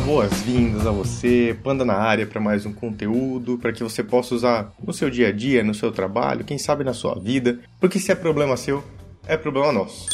Boas-vindas a você, Panda na área para mais um conteúdo para que você possa usar no seu dia a dia, no seu trabalho, quem sabe na sua vida, porque se é problema seu, é problema nosso.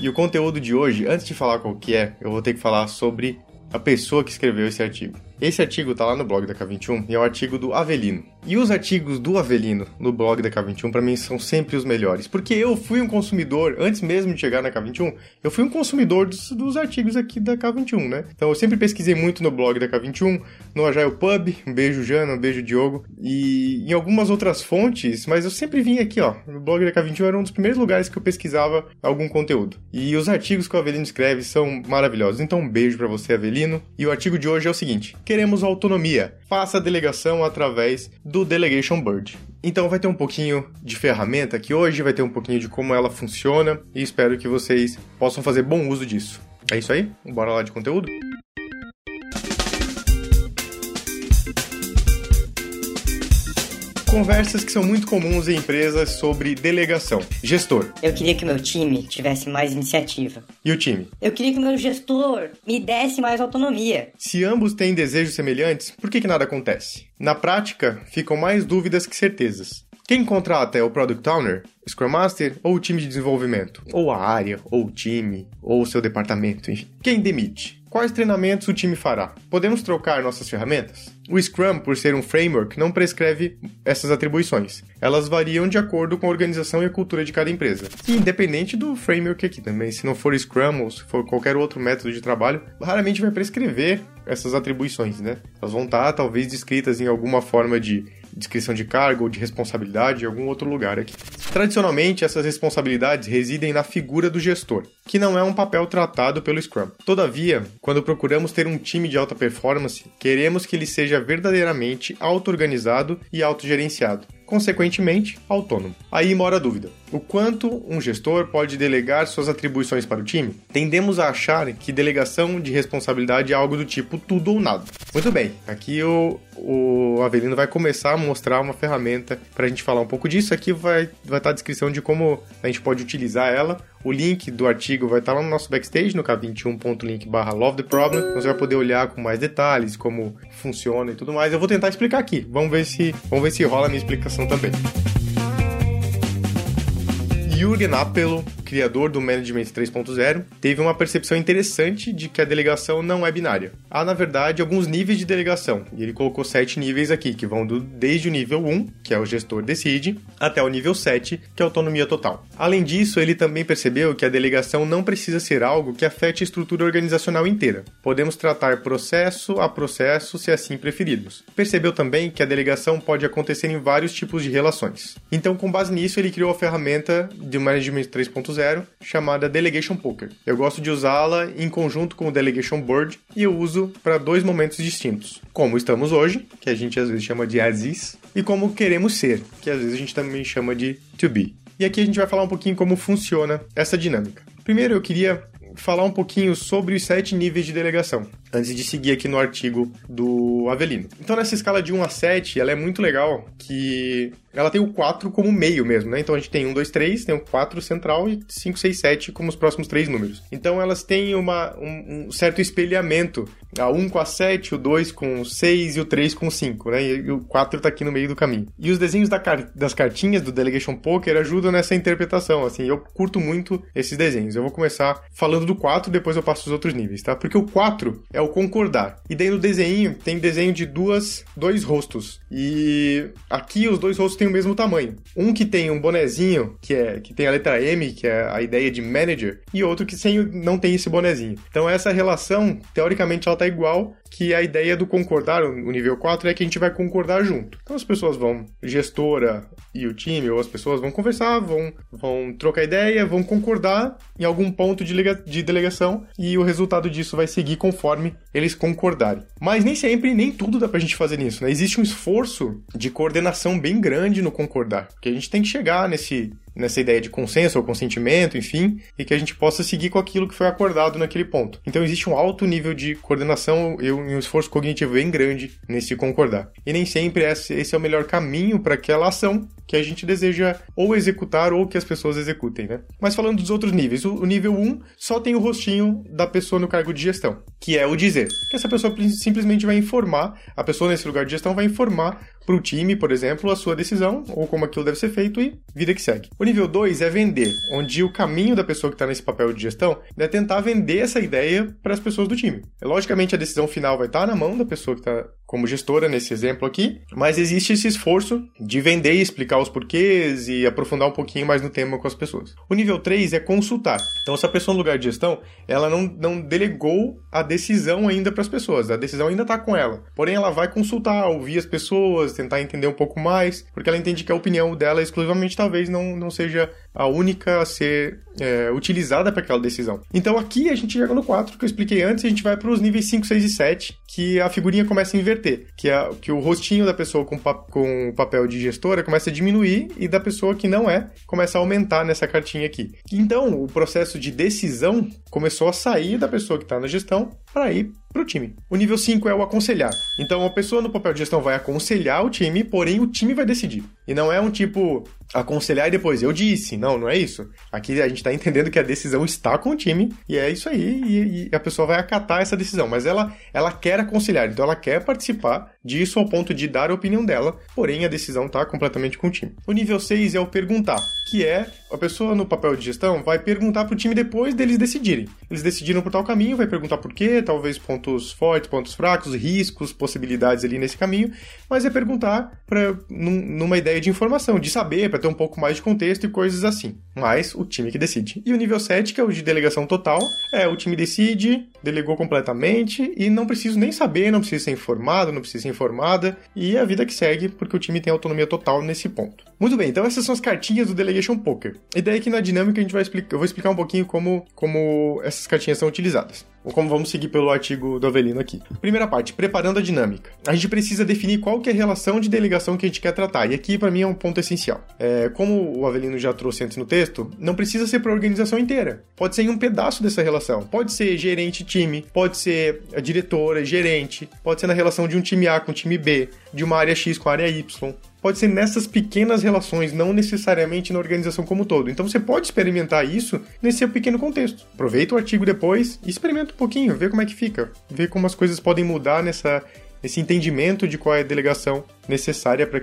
E o conteúdo de hoje, antes de falar qual que é, eu vou ter que falar sobre a pessoa que escreveu esse artigo. Esse artigo tá lá no blog da K21 e é o artigo do Avelino. E os artigos do Avelino no blog da K21 para mim são sempre os melhores, porque eu fui um consumidor, antes mesmo de chegar na K21, eu fui um consumidor dos, dos artigos aqui da K21, né? Então eu sempre pesquisei muito no blog da K21, no Agile Pub, um beijo Jana, um beijo Diogo, e em algumas outras fontes, mas eu sempre vim aqui, ó, no blog da K21 era um dos primeiros lugares que eu pesquisava algum conteúdo. E os artigos que o Avelino escreve são maravilhosos, então um beijo para você, Avelino. E o artigo de hoje é o seguinte: queremos autonomia. Faça a delegação através do Delegation Bird. Então vai ter um pouquinho de ferramenta aqui hoje, vai ter um pouquinho de como ela funciona e espero que vocês possam fazer bom uso disso. É isso aí? Bora lá de conteúdo? Conversas que são muito comuns em empresas sobre delegação. Gestor. Eu queria que o meu time tivesse mais iniciativa. E o time? Eu queria que o meu gestor me desse mais autonomia. Se ambos têm desejos semelhantes, por que, que nada acontece? Na prática, ficam mais dúvidas que certezas. Quem contrata é o Product Owner, Scrum Master ou o time de desenvolvimento? Ou a área, ou o time, ou o seu departamento, enfim. Quem demite? Quais treinamentos o time fará? Podemos trocar nossas ferramentas? O Scrum, por ser um framework, não prescreve essas atribuições. Elas variam de acordo com a organização e a cultura de cada empresa. E independente do framework aqui também, se não for Scrum ou se for qualquer outro método de trabalho, raramente vai prescrever essas atribuições, né? Elas vão estar talvez descritas em alguma forma de descrição de cargo ou de responsabilidade em algum outro lugar aqui. Tradicionalmente, essas responsabilidades residem na figura do gestor, que não é um papel tratado pelo Scrum. Todavia, quando procuramos ter um time de alta performance, queremos que ele seja verdadeiramente auto-organizado e autogerenciado consequentemente, autônomo. Aí mora a dúvida: o quanto um gestor pode delegar suas atribuições para o time? Tendemos a achar que delegação de responsabilidade é algo do tipo tudo ou nada. Muito bem, aqui o, o Avelino vai começar a mostrar uma ferramenta para a gente falar um pouco disso. Aqui vai, vai estar a descrição de como a gente pode utilizar ela. O link do artigo vai estar lá no nosso backstage, no k21.link barra love the problem. Você vai poder olhar com mais detalhes, como funciona e tudo mais. Eu vou tentar explicar aqui. Vamos ver se, vamos ver se rola a minha explicação também. Jürgen Appelo criador do Management 3.0, teve uma percepção interessante de que a delegação não é binária. Há, na verdade, alguns níveis de delegação, e ele colocou sete níveis aqui, que vão do, desde o nível 1, que é o gestor decide, até o nível 7, que é autonomia total. Além disso, ele também percebeu que a delegação não precisa ser algo que afete a estrutura organizacional inteira. Podemos tratar processo a processo se assim preferirmos. Percebeu também que a delegação pode acontecer em vários tipos de relações. Então, com base nisso, ele criou a ferramenta de Management 3.0 chamada Delegation Poker. Eu gosto de usá-la em conjunto com o Delegation Board e eu uso para dois momentos distintos. Como estamos hoje, que a gente às vezes chama de as is, e como queremos ser, que às vezes a gente também chama de to be. E aqui a gente vai falar um pouquinho como funciona essa dinâmica. Primeiro eu queria falar um pouquinho sobre os sete níveis de delegação, antes de seguir aqui no artigo do Avelino. Então, nessa escala de 1 a 7, ela é muito legal que ela tem o 4 como meio mesmo, né? Então a gente tem 1, 2, 3, tem o 4 central e 5, 6, 7 como os próximos três números. Então elas têm uma, um, um certo espelhamento. A 1 com a 7, o 2 com o 6 e o 3 com o 5, né? E, o 4 tá aqui no meio do caminho. E os desenhos da das cartinhas do Delegation Poker ajudam nessa interpretação, assim. Eu curto muito esses desenhos. Eu vou começar falando do 4, depois eu passo os outros níveis, tá? Porque o 4 é o concordar. E daí no desenho tem desenho de duas, dois rostos. E aqui os dois rostos têm o mesmo tamanho. Um que tem um bonezinho, que é que tem a letra M, que é a ideia de manager, e outro que sem, não tem esse bonezinho. Então essa relação, teoricamente, ela tá igual, que a ideia do concordar, o nível 4, é que a gente vai concordar junto. Então as pessoas vão, gestora e o time, ou as pessoas vão conversar, vão, vão trocar ideia, vão concordar em algum ponto de, de delegação e o resultado disso vai seguir conforme eles concordarem. Mas nem sempre, nem tudo dá pra gente fazer nisso, né? Existe um esforço de coordenação bem grande no concordar, porque a gente tem que chegar nesse, nessa ideia de consenso ou consentimento, enfim, e que a gente possa seguir com aquilo que foi acordado naquele ponto. Então existe um alto nível de coordenação e um esforço cognitivo bem grande nesse concordar. E nem sempre esse é o melhor caminho para aquela ação que a gente deseja ou executar ou que as pessoas executem, né? Mas falando dos outros níveis, o, nível 1 só tem o rostinho da pessoa no cargo de gestão, que é o dizer. Que essa pessoa simplesmente vai informar, a pessoa nesse lugar de gestão vai informar para o time, por exemplo, a sua decisão ou como aquilo deve ser feito e vida que segue. O nível 2 é vender, onde o caminho da pessoa que está nesse papel de gestão é tentar vender essa ideia para as pessoas do time. Logicamente, a decisão final vai estar tá na mão da pessoa que está como gestora nesse exemplo aqui, mas existe esse esforço de vender e explicar os porquês e aprofundar um pouquinho mais no tema com as pessoas. O nível 3 é consultar. Então, essa pessoa no lugar de gestão, ela não, não delegou a decisão ainda para as pessoas, a decisão ainda está com ela. Porém, ela vai consultar, ouvir as pessoas, tentar entender um pouco mais, porque ela entende que a opinião dela exclusivamente talvez não, não seja a única a ser é, utilizada para aquela decisão. Então aqui a gente chega no 4, que eu expliquei antes, e a gente vai para os níveis 5, 6 e 7, que a figurinha começa a inverter, que, que o rostinho da pessoa com, pa com o papel de gestora começa a diminuir e da pessoa que não é começa a aumentar nessa cartinha aqui. Então o processo de decisão começou a sair da pessoa que está na gestão para ir para o time. O nível 5 é o aconselhar. Então a pessoa no papel de gestão vai aconselhar o time, porém o time vai decidir. E não é um tipo aconselhar e depois eu disse. Não, não é isso. Aqui a gente está entendendo que a decisão está com o time e é isso aí e, e, a pessoa vai acatar essa decisão. Mas ela, ela quer aconselhar, então ela quer participar disso ao ponto de dar a opinião dela, porém a decisão está completamente com o time. O nível 6 é o perguntar, que é a pessoa no papel de gestão vai perguntar para o time depois deles decidirem. Eles decidiram por tal caminho, vai perguntar por quê, talvez pontos fortes, pontos fracos, riscos, possibilidades ali nesse caminho, mas é perguntar para num, numa ideia de informação, de saber, para ter um pouco mais de contexto e coisas assim. Mas o time que decide. E o nível 7, que é o de delegação total, é o time decide, delegou completamente e não preciso nem saber, não precisa ser informado, não precisa ser informada e é a vida que segue porque o time tem autonomia total nesse ponto. Muito bem, então essas são as cartinhas do Delegation Poker. E daí que na dinâmica a gente vai explicar, eu vou explicar um pouquinho como, como essas cartinhas são utilizadas como vamos seguir pelo artigo do Avelino aqui. Primeira parte, preparando a dinâmica. A gente precisa definir qual que é a relação de delegação que a gente quer tratar, e aqui para mim é um ponto essencial. É, como o Avelino já trouxe antes no texto, não precisa ser para a organização inteira. Pode ser em um pedaço dessa relação. Pode ser gerente-time, pode ser a diretora, gerente, pode ser na relação de um time A com um time B, de uma área X com a área Y pode ser nessas pequenas relações, não necessariamente na organização como um todo. Então você pode experimentar isso nesse pequeno contexto. Aproveita o artigo depois e experimenta um pouquinho, vê como é que fica, vê como as coisas podem mudar nessa esse entendimento de qual é a delegação necessária para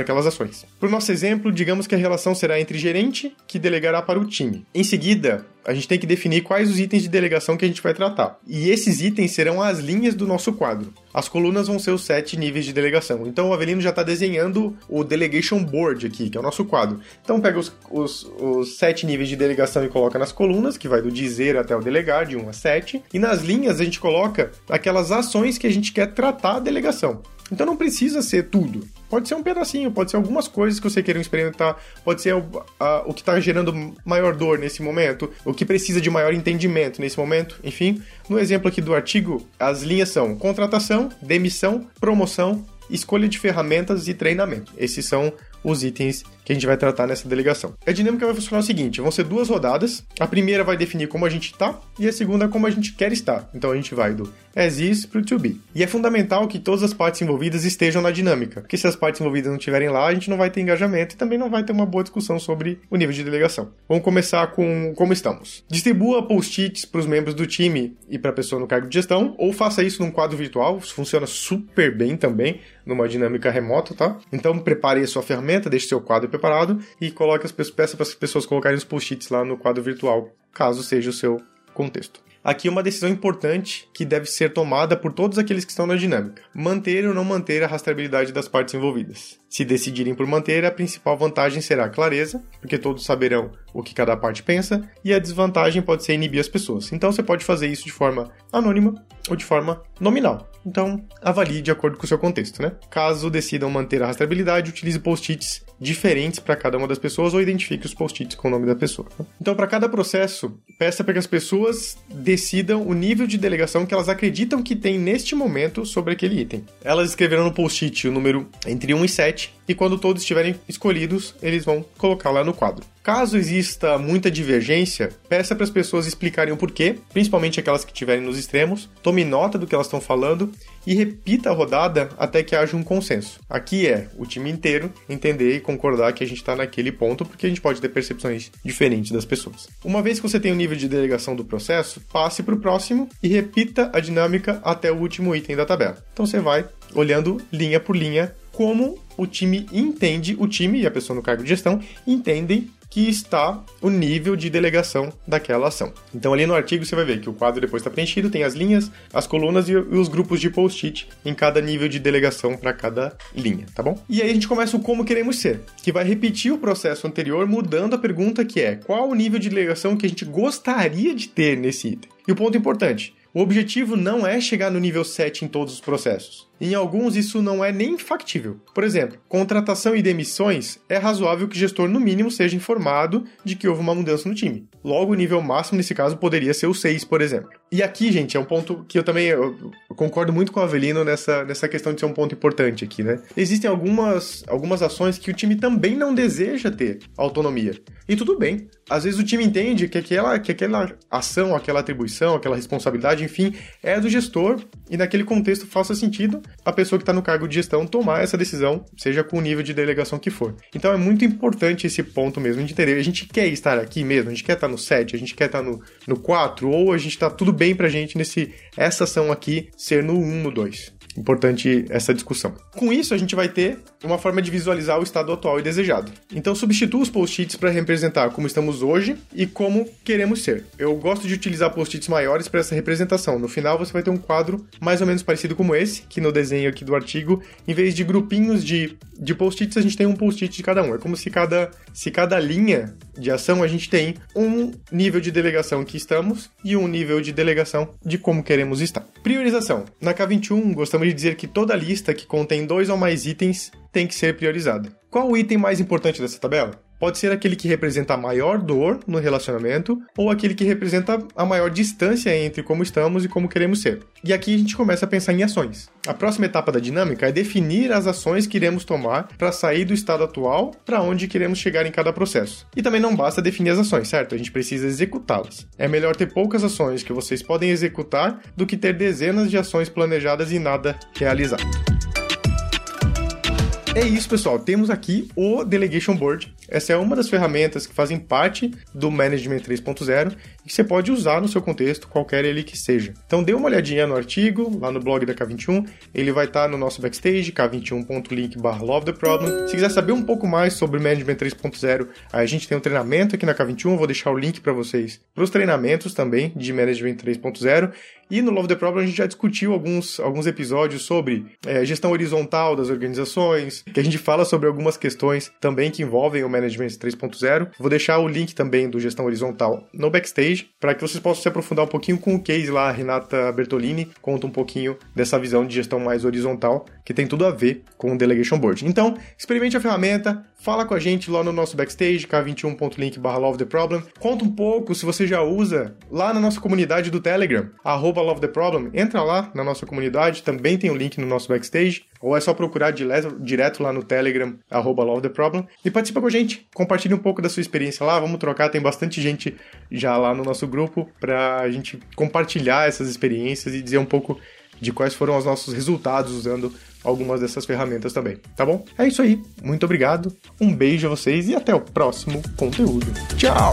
aquelas ações. Para o nosso exemplo, digamos que a relação será entre gerente, que delegará para o time. Em seguida, a gente tem que definir quais os itens de delegação que a gente vai tratar. E esses itens serão as linhas do nosso quadro. As colunas vão ser os sete níveis de delegação. Então o Avelino já está desenhando o Delegation Board aqui, que é o nosso quadro. Então pega os, os, os, sete níveis de delegação e coloca nas colunas, que vai do dizer até o delegar, de 1 a 7. E nas linhas a gente coloca aquelas ações que a gente quer tratar a delegação. Então não precisa ser tudo. Pode ser um pedacinho, pode ser algumas coisas que você queira experimentar, pode ser o, a, o que está gerando maior dor nesse momento, o que precisa de maior entendimento nesse momento. Enfim, no exemplo aqui do artigo, as linhas são contratação, demissão, promoção, escolha de ferramentas e treinamento. Esses são os itens que a gente vai tratar nessa delegação. A dinâmica vai funcionar o seguinte: vão ser duas rodadas. A primeira vai definir como a gente está e a segunda como a gente quer estar. Então a gente vai do as is para o to be. E é fundamental que todas as partes envolvidas estejam na dinâmica, porque se as partes envolvidas não estiverem lá, a gente não vai ter engajamento e também não vai ter uma boa discussão sobre o nível de delegação. Vamos começar com como estamos. Distribua post-its para os membros do time e para a pessoa no cargo de gestão, ou faça isso num quadro virtual, isso funciona super bem também numa dinâmica remota, tá? Então prepare a sua ferramenta, deixe seu quadro preparado e coloque as peça para as pessoas colocarem os post-its lá no quadro virtual, caso seja o seu contexto. Aqui é uma decisão importante que deve ser tomada por todos aqueles que estão na dinâmica: manter ou não manter a rastreabilidade das partes envolvidas. Se decidirem por manter, a principal vantagem será a clareza, porque todos saberão o que cada parte pensa, e a desvantagem pode ser inibir as pessoas. Então você pode fazer isso de forma anônima ou de forma nominal. Então, avalie de acordo com o seu contexto, né? Caso decidam manter a rastreabilidade, utilize post-its diferentes para cada uma das pessoas ou identifique os post-its com o nome da pessoa. Então, para cada processo, peça para que as pessoas decidam o nível de delegação que elas acreditam que tem neste momento sobre aquele item. Elas escreverão no post-it o número entre 1 e 7 e quando todos estiverem escolhidos, eles vão colocar lá no quadro. Caso exista muita divergência, peça para as pessoas explicarem o porquê, principalmente aquelas que estiverem nos extremos, tome nota do que elas estão falando e repita a rodada até que haja um consenso. Aqui é o time inteiro entender e concordar que a gente está naquele ponto, porque a gente pode ter percepções diferentes das pessoas. Uma vez que você tem o um nível de delegação do processo, passe para o próximo e repita a dinâmica até o último item da tabela. Então você vai olhando linha por linha como o time entende, o time e a pessoa no cargo de gestão entendem que está o nível de delegação daquela ação. Então, ali no artigo, você vai ver que o quadro depois está preenchido, tem as linhas, as colunas e os grupos de post-it em cada nível de delegação para cada linha, tá bom? E aí a gente começa o como queremos ser, que vai repetir o processo anterior, mudando a pergunta que é qual o nível de delegação que a gente gostaria de ter nesse item. E o ponto importante, o objetivo não é chegar no nível 7 em todos os processos. Em alguns, isso não é nem factível. Por exemplo, contratação e demissões, é razoável que o gestor, no mínimo, seja informado de que houve uma mudança no time. Logo, o nível máximo, nesse caso, poderia ser o 6, por exemplo. E aqui, gente, é um ponto que eu também eu concordo muito com o Avelino nessa, nessa questão de ser um ponto importante aqui, né? Existem algumas, algumas ações que o time também não deseja ter autonomia. E tudo bem. Às vezes o time entende que aquela, que aquela ação, aquela atribuição, aquela responsabilidade, enfim, é do gestor e naquele contexto faça sentido a pessoa que está no cargo de gestão tomar essa decisão, seja com o nível de delegação que for. Então é muito importante esse ponto mesmo de entender. A gente quer estar aqui mesmo, a gente quer estar no 7, a gente quer estar no, no 4, ou a gente está tudo bem pra gente nesse essa ação aqui ser no 1, no 2. Importante essa discussão. Com isso, a gente vai ter uma forma de visualizar o estado atual e desejado. Então, substitua os post-its para representar como estamos hoje e como queremos ser. Eu gosto de utilizar post-its maiores para essa representação. No final, você vai ter um quadro mais ou menos parecido como esse, que no desenho aqui do artigo, em vez de grupinhos de, de post-its, a gente tem um post-it de cada um. É como se cada, se cada linha de ação a gente tem um nível de delegação que estamos e um nível de delegação de como queremos estar. Priorização. Na K21, gostamos de dizer que toda lista que contém dois ou mais itens tem que ser priorizada. Qual o item mais importante dessa tabela? Pode ser aquele que representa a maior dor no relacionamento ou aquele que representa a maior distância entre como estamos e como queremos ser. E aqui a gente começa a pensar em ações. A próxima etapa da dinâmica é definir as ações que iremos tomar para sair do estado atual para onde queremos chegar em cada processo. E também não basta definir as ações, certo? A gente precisa executá-las. É melhor ter poucas ações que vocês podem executar do que ter dezenas de ações planejadas e nada realizado. É isso, pessoal. Temos aqui o Delegation Board. Essa é uma das ferramentas que fazem parte do Management 3.0 e que você pode usar no seu contexto, qualquer ele que seja. Então dê uma olhadinha no artigo, lá no blog da K21. Ele vai estar no nosso backstage, k21.link love the problem. Se quiser saber um pouco mais sobre Management 3.0, a gente tem um treinamento aqui na K21. vou deixar o link para vocês para os treinamentos também de Management 3.0. E no Love the Problem a gente já discutiu alguns, alguns episódios sobre é, gestão horizontal das organizações, que a gente fala sobre algumas questões também que envolvem o Management 3.0. Vou deixar o link também do gestão horizontal no backstage para que vocês possam se aprofundar um pouquinho com o case lá. A Renata Bertolini conta um pouquinho dessa visão de gestão mais horizontal que tem tudo a ver com o Delegation Board. Então, experimente a ferramenta, fala com a gente lá no nosso backstage, k21.link barra the problem. Conta um pouco se você já usa lá na nossa comunidade do Telegram, arroba arroba Love the Problem, entra lá na nossa comunidade, também tem o um link no nosso backstage, ou é só procurar direto lá no Telegram, arroba Love the Problem, e participa com a gente, compartilhe um pouco da sua experiência lá, vamos trocar, tem bastante gente já lá no nosso grupo pra gente compartilhar essas experiências e dizer um pouco de quais foram os nossos resultados usando algumas dessas ferramentas também, tá bom? É isso aí, muito obrigado, um beijo a vocês e até o próximo conteúdo. Tchau!